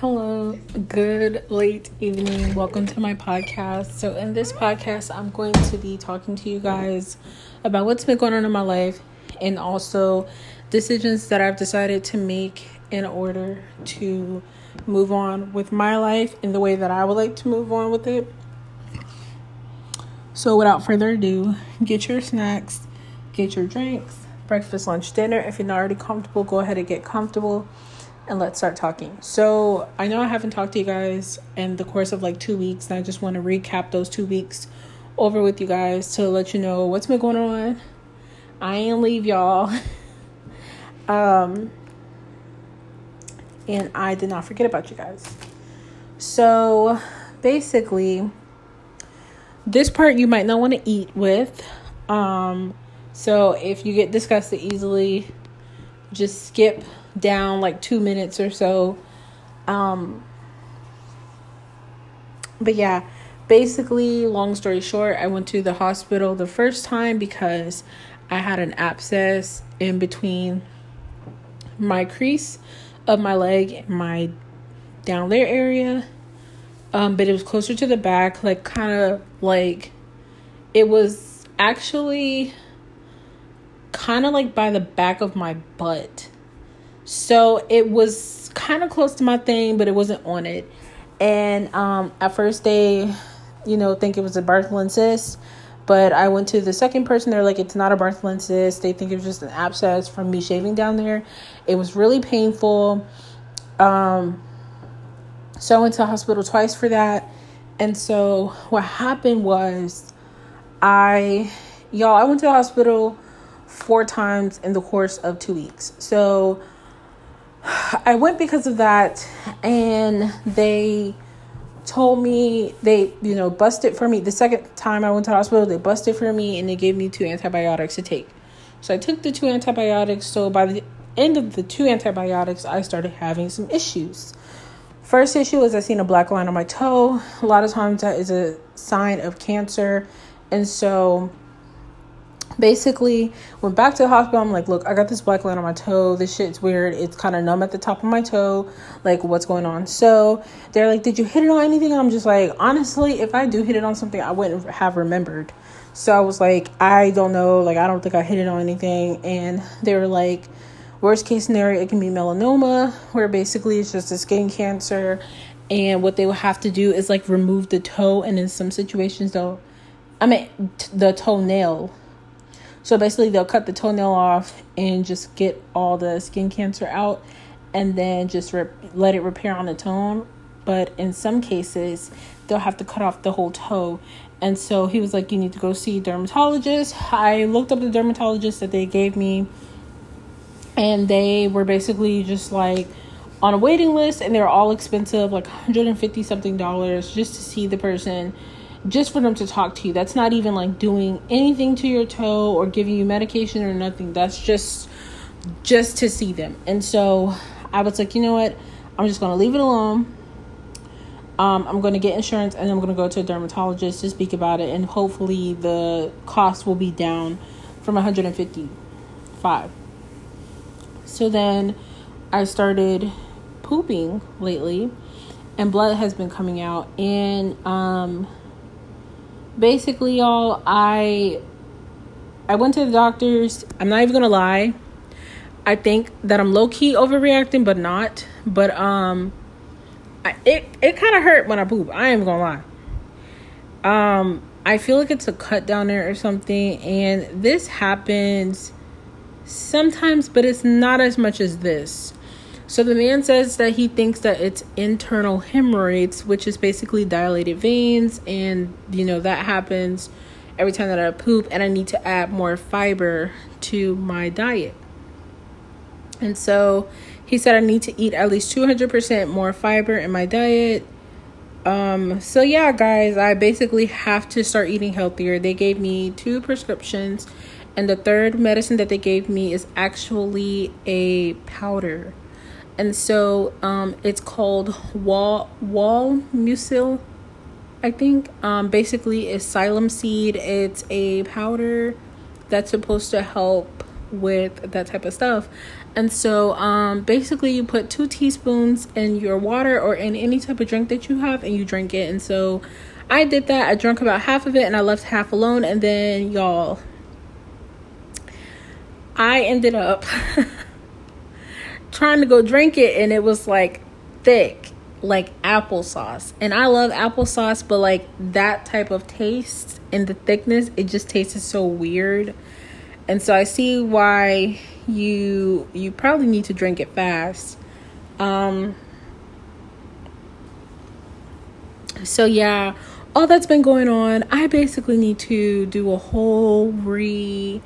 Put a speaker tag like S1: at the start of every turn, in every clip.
S1: Hello, good late evening. Welcome to my podcast. So, in this podcast, I'm going to be talking to you guys about what's been going on in my life and also decisions that I've decided to make in order to move on with my life in the way that I would like to move on with it. So, without further ado, get your snacks, get your drinks, breakfast, lunch, dinner. If you're not already comfortable, go ahead and get comfortable and let's start talking. So, I know I haven't talked to you guys in the course of like two weeks, and I just want to recap those two weeks over with you guys to let you know what's been going on. I ain't leave y'all. um, and I did not forget about you guys. So, basically, this part you might not want to eat with. Um, so, if you get disgusted easily, just skip down like two minutes or so. Um, but yeah, basically, long story short, I went to the hospital the first time because I had an abscess in between my crease of my leg my down there area. Um, but it was closer to the back, like kind of like it was actually kind of like by the back of my butt. So it was kind of close to my thing, but it wasn't on it. And um, at first they, you know, think it was a Bartholin cyst. But I went to the second person. They're like, it's not a Bartholin cyst. They think it was just an abscess from me shaving down there. It was really painful. Um, so I went to the hospital twice for that. And so what happened was, I, y'all, I went to the hospital four times in the course of two weeks. So I went because of that, and they told me they, you know, busted for me. The second time I went to the hospital, they busted for me and they gave me two antibiotics to take. So I took the two antibiotics. So by the end of the two antibiotics, I started having some issues. First issue is I seen a black line on my toe. A lot of times that is a sign of cancer. And so basically went back to the hospital. I'm like look i got this black line on my toe. This shit's weird. It's kind of numb at the top of my toe. Like what's going on? So they're like did you hit it on anything? I'm just like honestly if i do hit it on something i wouldn't have remembered. So i was like i don't know. Like i don't think i hit it on anything. And they were like worst case scenario it can be melanoma where basically it's just a skin cancer. And what they will have to do is like remove the toe. And in some situations they'll i mean t- the toenail so basically, they'll cut the toenail off and just get all the skin cancer out and then just let it repair on its own. But in some cases, they'll have to cut off the whole toe. And so he was like, You need to go see a dermatologist. I looked up the dermatologist that they gave me, and they were basically just like on a waiting list, and they were all expensive, like 150 something dollars just to see the person just for them to talk to you. That's not even like doing anything to your toe or giving you medication or nothing. That's just just to see them. And so I was like, you know what? I'm just gonna leave it alone. Um, I'm gonna get insurance and I'm gonna go to a dermatologist to speak about it, and hopefully the cost will be down from 155. So then I started pooping lately, and blood has been coming out, and um, basically y'all i i went to the doctors. I'm not even gonna lie. I think that i'm low-key overreacting but not. But um I, it it kind of hurt when i poop. I am gonna lie. Um i feel like it's a cut down there or something and this happens sometimes but it's not as much as this so the man says that he thinks that it's internal hemorrhoids, which is basically dilated veins, and you know that happens every time that I poop, and I need to add more fiber to my diet. And so he said I need to eat at least 200% more fiber in my diet. Um, so yeah, guys, I basically have to start eating healthier. They gave me two prescriptions, and the third medicine that they gave me is actually a powder and so um, it's called wall wall mucil i think um, basically it's psyllium seed it's a powder that's supposed to help with that type of stuff. And so um, basically, you put two teaspoons in your water or in any type of drink that you have and you drink it. And so I did that. I drank about half of it and I left half alone. And then, y'all, I ended up trying to go drink it and it was like thick like applesauce. And I love applesauce, but like that type of taste and the thickness, it just tasted so weird. And so I see why you you probably need to drink it fast. Um so yeah, all that's been going on, I basically need to do a whole re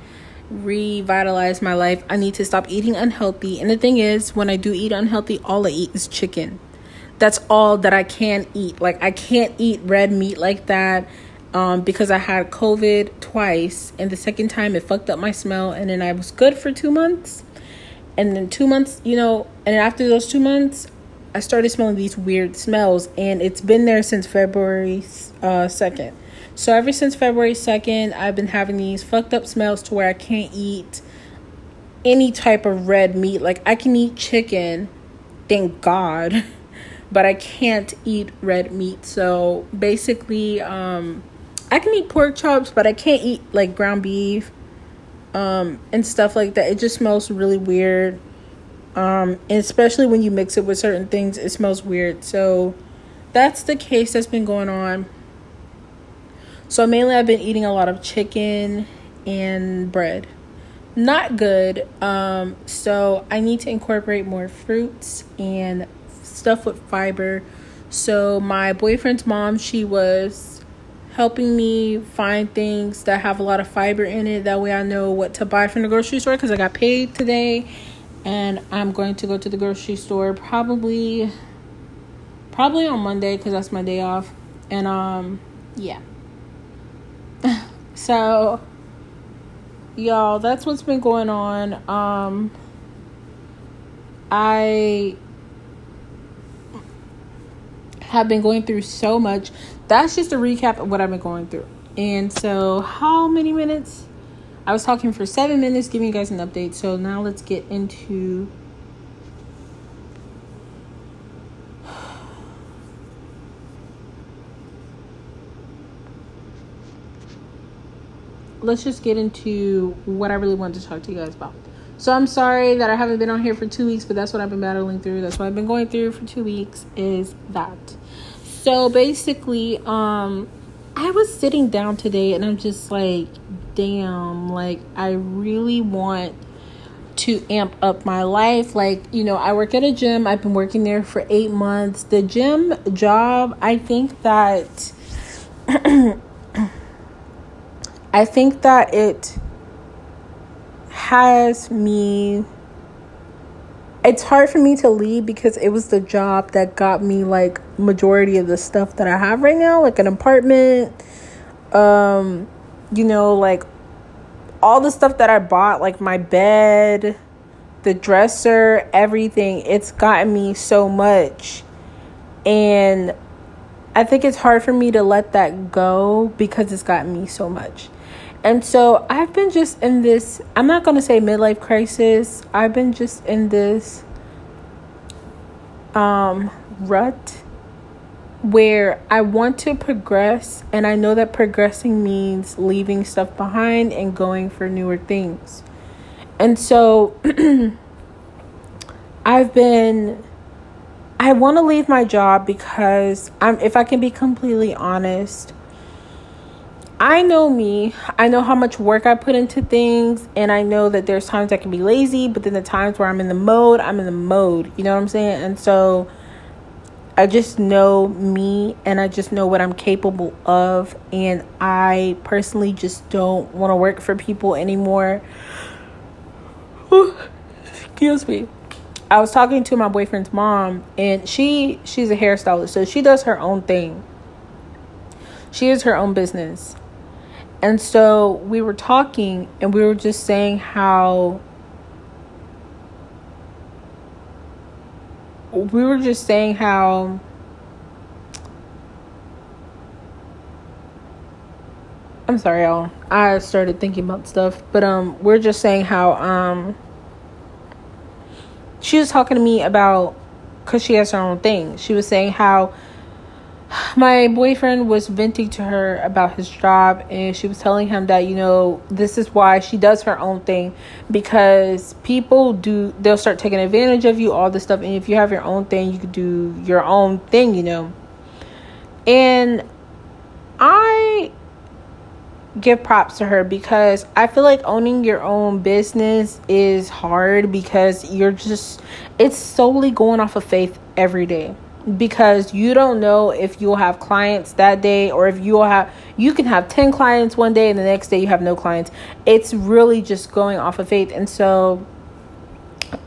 S1: revitalize my life. I need to stop eating unhealthy. And the thing is, when I do eat unhealthy, all I eat is chicken that's all that I can eat. Like I can't eat red meat like that um, because I had COVID twice, and the second time it fucked up my smell, and then I was good for two months, and then two months, you know, and after those two months, I started smelling these weird smells, and it's been there since February uh, second. So ever since February second, I've been having these fucked up smells to where I can't eat any type of red meat. Like I can eat chicken, thank God. but I can't eat red meat. So basically, um, I can eat pork chops, but I can't eat like ground beef um, and stuff like that. It just smells really weird. Um, and especially when you mix it with certain things, it smells weird. So that's the case that's been going on. So mainly, I've been eating a lot of chicken and bread. Not good. Um, so I need to incorporate more fruits and stuff with fiber. So my boyfriend's mom, she was helping me find things that have a lot of fiber in it. That way I know what to buy from the grocery store because I got paid today and I'm going to go to the grocery store probably probably on Monday cuz that's my day off. And um yeah. so y'all, that's what's been going on. Um I have been going through so much. That's just a recap of what I've been going through. And so, how many minutes? I was talking for seven minutes, giving you guys an update. So, now let's get into. Let's just get into what I really wanted to talk to you guys about. So I'm sorry that I haven't been on here for two weeks, but that's what I've been battling through. That's what I've been going through for two weeks is that. So basically, um, I was sitting down today and I'm just like, damn, like I really want to amp up my life. Like, you know, I work at a gym. I've been working there for eight months. The gym job, I think that I think that it has me it's hard for me to leave because it was the job that got me like majority of the stuff that I have right now, like an apartment, um, you know, like all the stuff that I bought, like my bed, the dresser, everything. It's gotten me so much. And I think it's hard for me to let that go because it's gotten me so much. And so I've been just in this, I'm not going to say midlife crisis. I've been just in this um, rut where I want to progress, and I know that progressing means leaving stuff behind and going for newer things. And so I've been I want to leave my job because I'm if I can be completely honest, I know me. I know how much work I put into things, and I know that there's times I can be lazy, but then the times where I'm in the mode, I'm in the mode. You know what I'm saying? And so I just know me and I just know what I'm capable of. And I personally just don't want to work for people anymore. Excuse me. I was talking to my boyfriend's mom and she she's a hairstylist, so she does her own thing. She is her own business. And so we were talking and we were just saying how we were just saying how I'm sorry, y'all. I started thinking about stuff, but um, we're just saying how um, she was talking to me about because she has her own thing. She was saying how my boyfriend was venting to her about his job and she was telling him that you know this is why she does her own thing because people do they'll start taking advantage of you all this stuff and if you have your own thing you could do your own thing you know. And i give props to her because i feel like owning your own business is hard because you're just it's solely going off of faith every day because you don't know if you'll have clients that day or if you'll have you can have 10 clients one day and the next day you have no clients. It's really just going off of faith. And so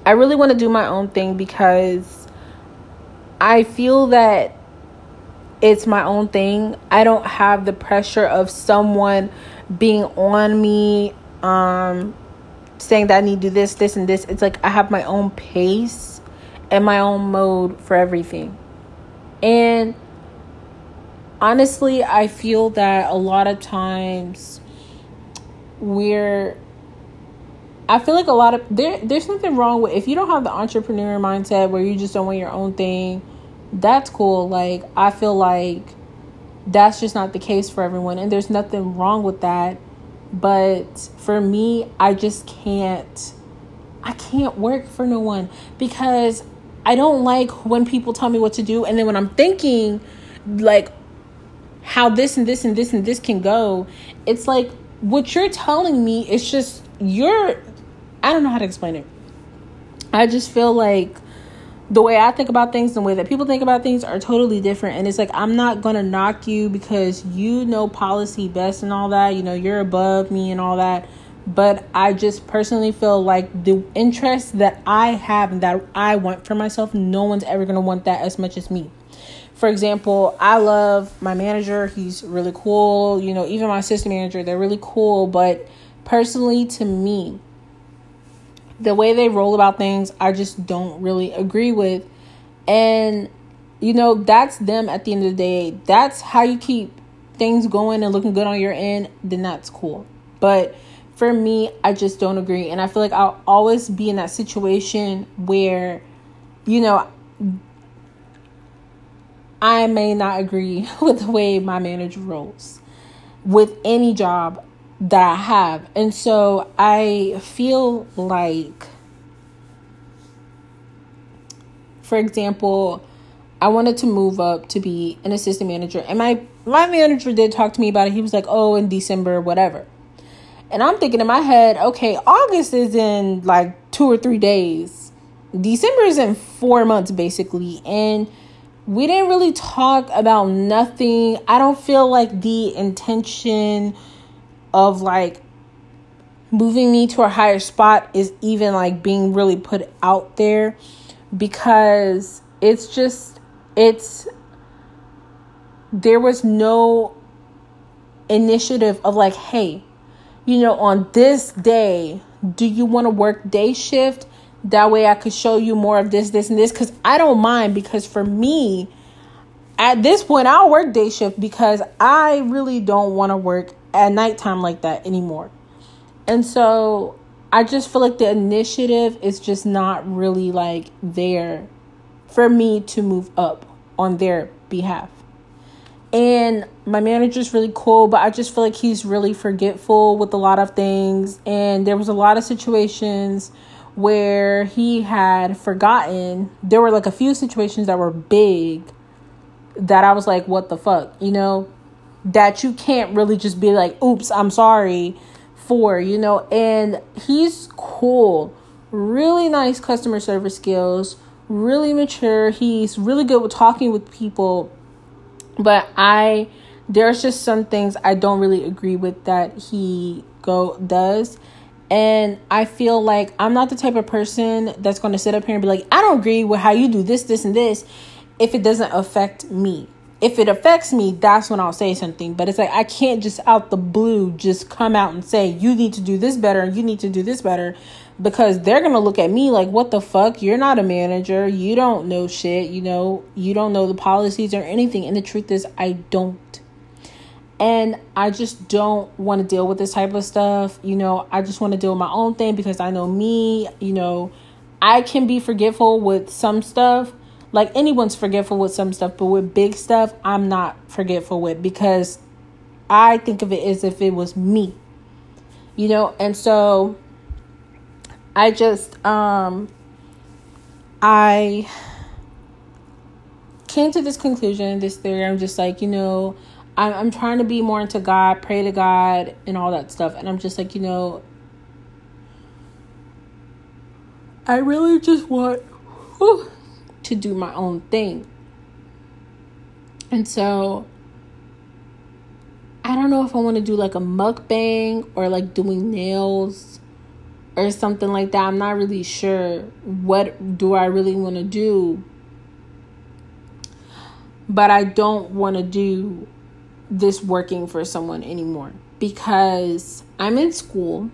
S1: i really want to do my own thing because i feel that it's my own thing. I don't have the pressure of someone being on me um saying that i need to do this this and this. It's like i have my own pace and my own mode for everything and honestly, I feel that a lot of times we're I feel like a lot of there there's nothing wrong with if you don't have the entrepreneur mindset where you just don't want your own thing, that's cool. Like I feel like that's just not the case for everyone and there's nothing wrong with that. But for me, I just can't I can't work for no one because I don't like when people tell me what to do and then when I'm thinking like how this and this and this and this can go, it's like what you're telling me is just you're I don't know how to explain it. I just feel like the way I think about things, and the way that people think about things are totally different. And it's like, I'm not going to knock you because you know policy best and all that. You know, you're above me and all that but I just personally feel like the interest that I have and that I want for myself, no one's ever to want that as much as me. For example, I love my manager, he's really cool. You know, even my assistant manager, they're really cool. But personally, to me, the way they roll about things, I just don't really agree with. And, you know, that's them at the end of the day. That's how you keep things going and looking good on your end, then that's cool. But for me, I just don't agree. And I feel like I'll always be in that situation where, you know, I may not agree with the way my manager rolls with any job that I have. And so I feel like, for example, I wanted to move up to be an assistant manager. And my, my manager did talk to me about it. He was like, oh, in December, whatever. And I'm thinking in my head, okay, August is in like two or three days. December is in four months basically. And we didn't really talk about nothing. I don't feel like the intention of like moving me to a higher spot is even like being really put out there because it's just it's there was no initiative of like hey you know, on this day, do you want to work day shift? That way I could show you more of this, this, and this. Because I don't mind, because for me, at this point, I'll work day shift because I really don't want to work at nighttime like that anymore. And so I just feel like the initiative is just not really like there for me to move up on their behalf. And my manager's really cool, but I just feel like he's really forgetful with a lot of things. And there was a lot of situations where he had forgotten. There were like a few situations that were big that I was like, what the fuck, you know? That you can't really just be like, oops, I'm sorry for, you know? And he's cool. Really nice customer service skills, really mature. He's really good with talking with people. But I there's just some things I don't really agree with that he go does. And I feel like I'm not the type of person that's going to sit up here and be like, I don't agree with how you do this, this, and this if it doesn't affect me. If it affects me, that's when I'll say something. But it's like I can't just out the blue just come out and say, you need to do this better and you need to do this better because they're going to look at me like, what the fuck? You're not a manager. You don't know shit. You know, you don't know the policies or anything. And the truth is, I don't. And I just don't want to deal with this type of stuff. You know, I just want to deal with my own thing because I know me, you know, I can be forgetful with some stuff. Like anyone's forgetful with some stuff, but with big stuff, I'm not forgetful with because I think of it as if it was me. You know, and so I just um I came to this conclusion, this theory. I'm just like, you know, I'm, I'm trying to be more into God, pray to God, and all that stuff. And I'm just like, you know, I really just want whew, to do my own thing. And so I don't know if I want to do like a mukbang or like doing nails or something like that. I'm not really sure what do I really want to do. But I don't want to do this working for someone anymore because I'm in school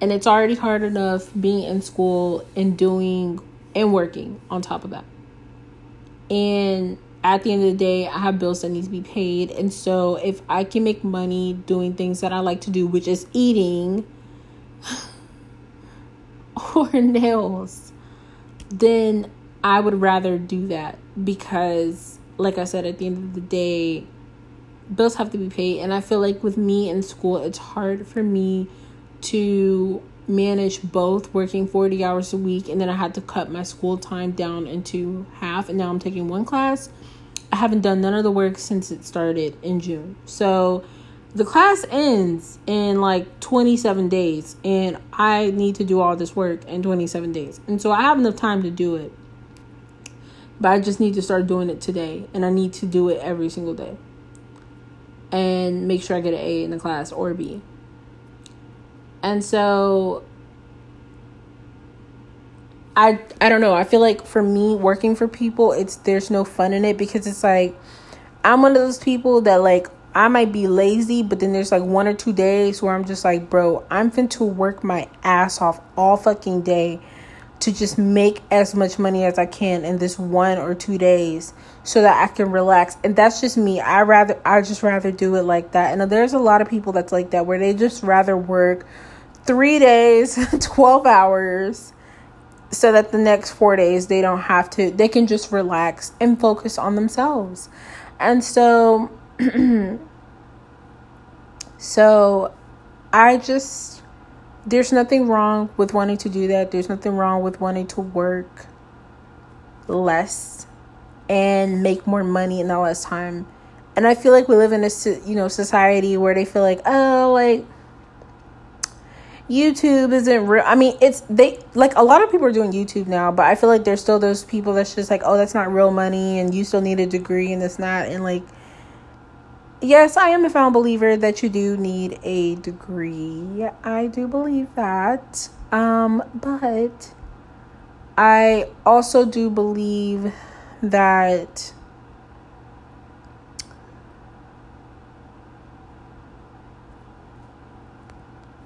S1: and it's already hard enough being in school and doing and working on top of that. And at the end of the day, I have bills that need to be paid. And so if I can make money doing things that I like to do, which is eating or nails, then I would rather do that because, like I said, at the end of the day, bills have to be paid. And I feel like with me in school, it's hard for me to manage both working 40 hours a week and then I had to cut my school time down into half and now I'm taking one class. I haven't done none of the work since it started in June. So the class ends in like 27 days and I need to do all this work in 27 days. And so I have enough time to do it. But I just need to start doing it today and I need to do it every single day. And make sure I get an A in the class or a B. And so I I don't know. I feel like for me working for people, it's there's no fun in it because it's like I'm one of those people that like I might be lazy, but then there's like one or two days where I'm just like, bro, I'm fin to work my ass off all fucking day to just make as much money as I can in this one or two days so that I can relax. And that's just me. I rather I just rather do it like that. And there's a lot of people that's like that where they just rather work 3 days, 12 hours so that the next 4 days they don't have to they can just relax and focus on themselves. And so so I just there's nothing wrong with wanting to do that. There's nothing wrong with wanting to work less and make more money in less time. And I feel like we live in a you know society where they feel like oh like YouTube isn't real. I mean, it's they like a lot of people are doing YouTube now, but I feel like there's still those people that's just like, oh, that's not real money, and you still need a degree and it's not, and like yes, I am a found believer that you do need a degree. I do believe that. Um, but I also do believe that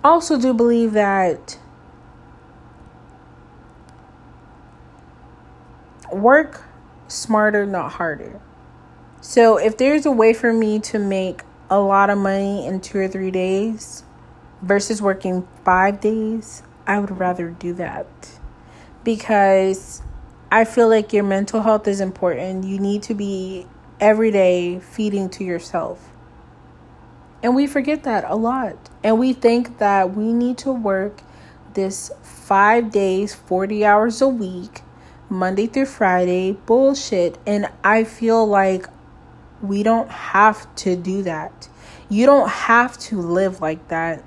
S1: also do believe that work smarter, not harder. So if there's a way for me to make a lot of money in two or three days versus working five days, I would rather do that because I feel like your mental health is important. You need to be every day feeding to yourself. And we forget that a lot. And we think that we need to work this five days, 40 hours a week, Monday through Friday bullshit. And I feel like we don't have to do that. You don't have to live like that.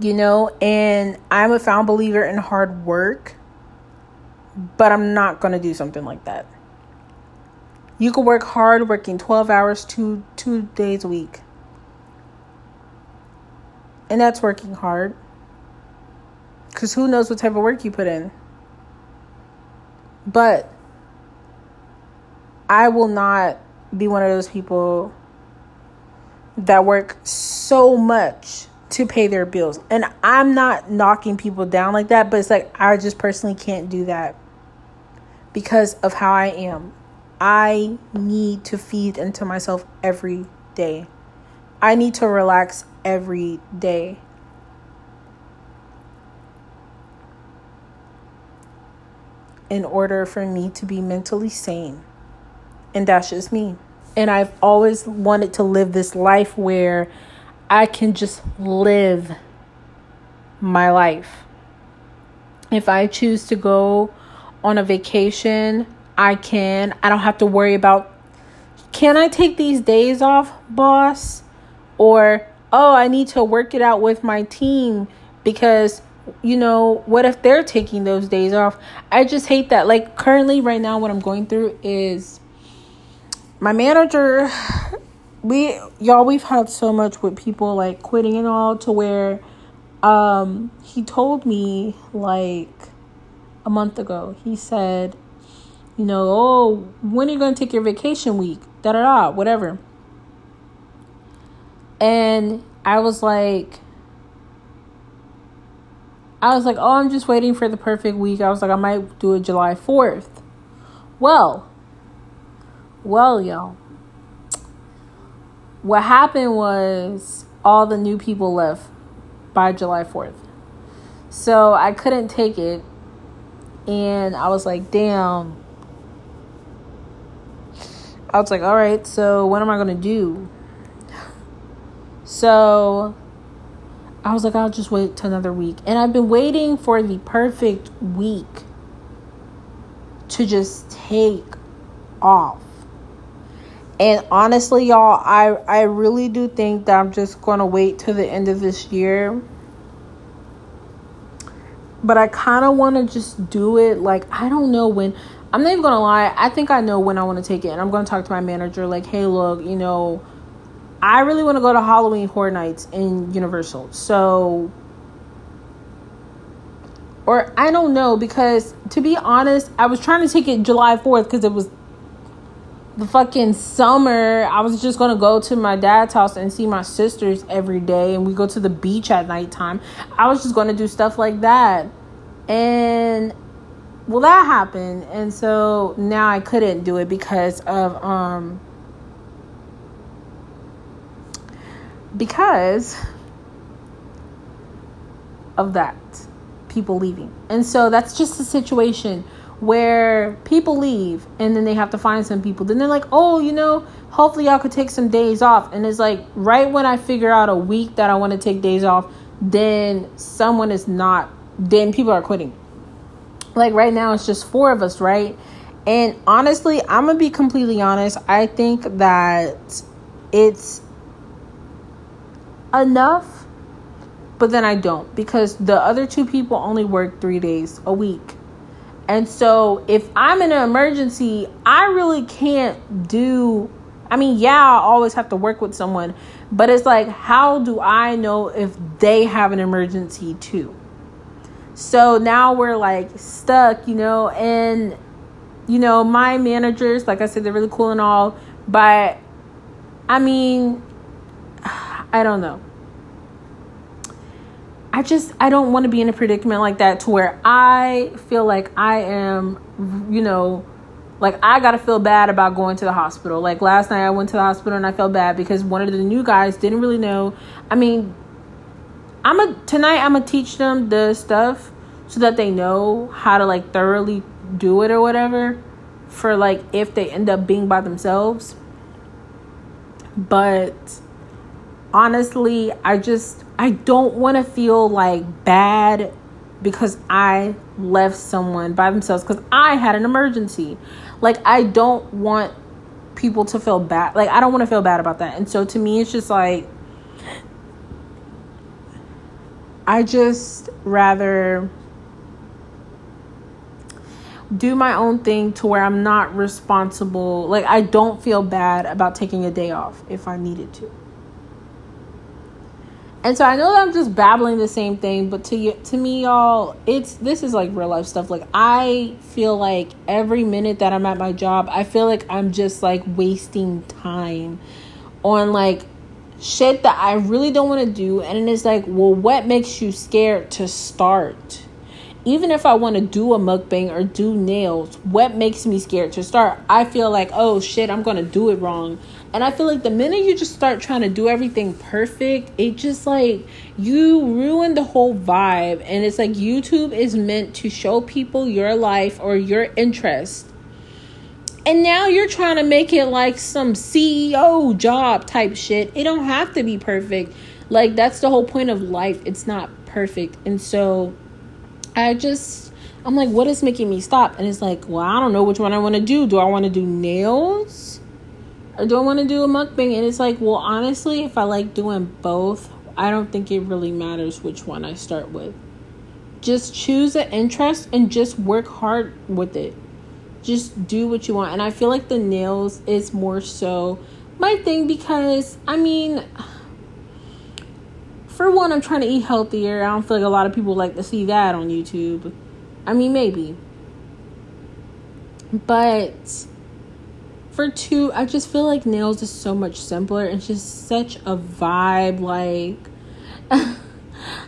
S1: You know, and I'm a found believer in hard work, but I'm not going to do something like that. You can work hard working 12 hours two two days a week. And that's working hard. Cuz who knows what type of work you put in. But I will not be one of those people that work so much to pay their bills. And I'm not knocking people down like that, but it's like I just personally can't do that because of how I am. I need to feed into myself every day. I need to relax every day. In order for me to be mentally sane. And that's just me. And I've always wanted to live this life where I can just live my life. If I choose to go on a vacation, I can. I don't have to worry about can I take these days off, boss? Or oh, I need to work it out with my team because you know, what if they're taking those days off? I just hate that. Like currently right now what I'm going through is my manager we y'all we've had so much with people like quitting and all to where um he told me like a month ago. He said, you know, oh, when are you going to take your vacation week? Da da da, whatever. And I was like, I was like, oh, I'm just waiting for the perfect week. I was like, I might do it July 4th. Well, well, y'all. What happened was all the new people left by July 4th. So I couldn't take it and I was like, damn. I was like, all right, so what am I going to do? So I was like, I'll just wait till another week. And I've been waiting for the perfect week to just take off. And honestly, y'all, I, I really do think that I'm just going to wait till the end of this year but I kind of want to just do it. Like, I don't know when. I'm not even going to lie. I think I know when I want to take it. And I'm going to talk to my manager, like, hey, look, you know, I really want to go to Halloween Horror Nights in Universal. So, or I don't know, because to be honest, I was trying to take it July 4th because it was the fucking summer, I was just gonna go to my dad's house and see my sisters every day, and we go to the beach at nighttime. I was just gonna do stuff like that, and well, that happened, and so now I couldn't do it because of um because of that people leaving, and so that's just the situation where people leave and then they have to find some people. Then they're like, oh, you know, hopefully y'all could take some days off. And it's like right when I figure out a week that I want to take days off, then someone is not, then people are quitting. Like right now, it's just four of us, right? And honestly, I'm going to be completely honest. I think that it's enough, but then I don't because the other two people only work three days a week. And so if I'm in an emergency, I really can't do I mean, yeah, I always have to work with someone, but it's like how do I know if they have an emergency too? So now we're like stuck, you know, and you know, my managers, like I said, they're really cool and all, but I mean, I don't know. I just I don't want to be in a predicament like that to where I feel like I am, you know, like I gotta feel bad about going to the hospital. Like last night I went to the hospital and I felt bad because one of the new guys didn't really know. I mean, I'm a tonight I'm gonna teach them the stuff so that they know how to like thoroughly do it or whatever for like if they end up being by themselves. But honestly, I just I don't want to feel like bad because I left someone by themselves because I had an emergency. Like, I don't want people to feel bad. Like, I don't want to feel bad about that. And so to me, it's just like, I just rather do my own thing to where I'm not responsible. Like, I don't feel bad about taking a day off if I needed to. And so I know that I'm just babbling the same thing, but to you, to me, y'all, it's this is like real life stuff. Like I feel like every minute that I'm at my job, I feel like I'm just like wasting time on like shit that I really don't want to do. And it's like, well, what makes you scared to start? even if I want to do a mukbang or do nails, what makes me scared to start? I feel like, oh shit, I'm gonna do it wrong. And I feel like the minute you just start trying to do everything perfect, it just like you ruin the whole vibe. And it's like YouTube is meant to show people your life or your interest. And now you're trying to make it like some CEO job type shit. It don't have to be perfect. Like that's the whole point of life. It's not perfect. And so I just I'm like what is making me stop? And it's like, well, I don't know which one I want to do. Do I want to do nails? I want to do a mukbang? And it's like, well, honestly, if I like doing both, I don't think it really matters which one I start with. Just choose an interest and just work hard with it. Just do what you want. And I feel like the nails is more so my thing because I mean for one, I'm trying to eat healthier. I don't feel like a lot of people like to see that on YouTube. I mean, maybe. But for two, I just feel like nails is so much simpler. It's just such a vibe. Like,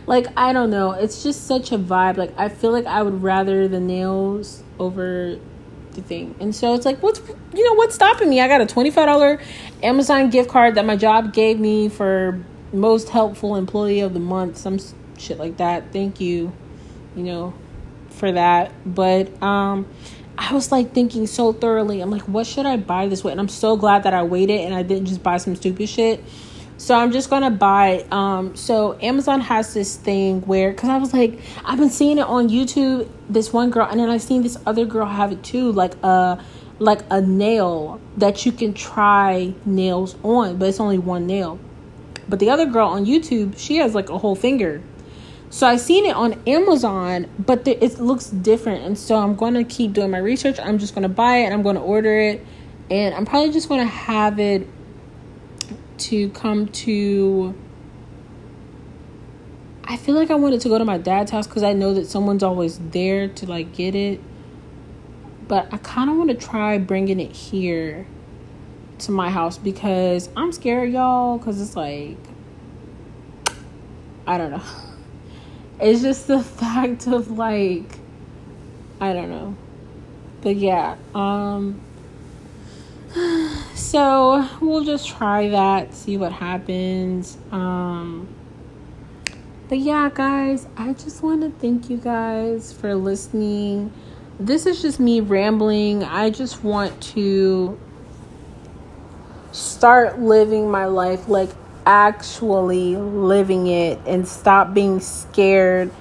S1: like I don't know. It's just such a vibe. Like I feel like I would rather the nails over the thing. And so it's like, what's you know what's stopping me? I got a twenty five dollar Amazon gift card that my job gave me for most helpful employee of the month, some shit like that. Thank you, you know, for that. But um I was like thinking so thoroughly. I'm like, what should I buy this with? And I'm so glad that I waited and I didn't just buy some stupid shit. So I'm just gonna buy. Um, so Amazon has this thing where, cause I was like, I've been seeing it on YouTube. This one girl, and then I've seen this other girl have it too, like a like a nail that you can try nails on, but it's only one nail. But the other girl on YouTube, she has like a whole finger. So I seen it on Amazon, but it looks different, and so I'm gonna keep doing my research. I'm just gonna buy it. And I'm gonna order it, and I'm probably just gonna have it to come to. I feel like I wanted to go to my dad's house because I know that someone's always there to like get it, but I kind of want to try bringing it here to my house because I'm scared, y'all. Because it's like, I don't know. It's just the fact of like, I don't know. But yeah, um, so we'll just try that, see what happens. Um, but yeah, guys, I just want to thank you guys for listening. This is just me rambling. I just want to start living my life like actually living it and stop being scared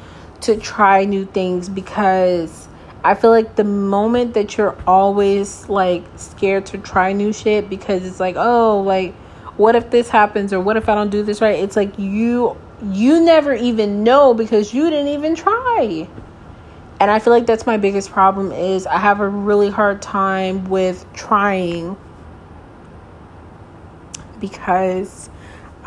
S1: to try new things because I feel like the moment that you're always like scared to try new shit because it's like, oh, like what if this happens or what if I don't do this right? It's like you you never even know because you didn't even try. And I feel like that's my biggest problem is I have a really hard time with trying because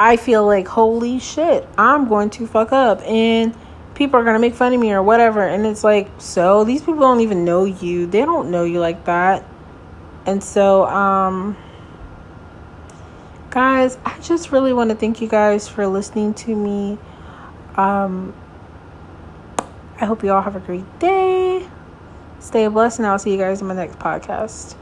S1: I feel like, holy shit, I'm going to fuck up and people are going to make fun of me or whatever. And it's like, so these people don't even know you. They don't know you like that. And so, um, guys, I just really want to thank you guys for listening to me. Um, I hope you all have a great day. Stay blessed, and I'll see you guys in my next podcast.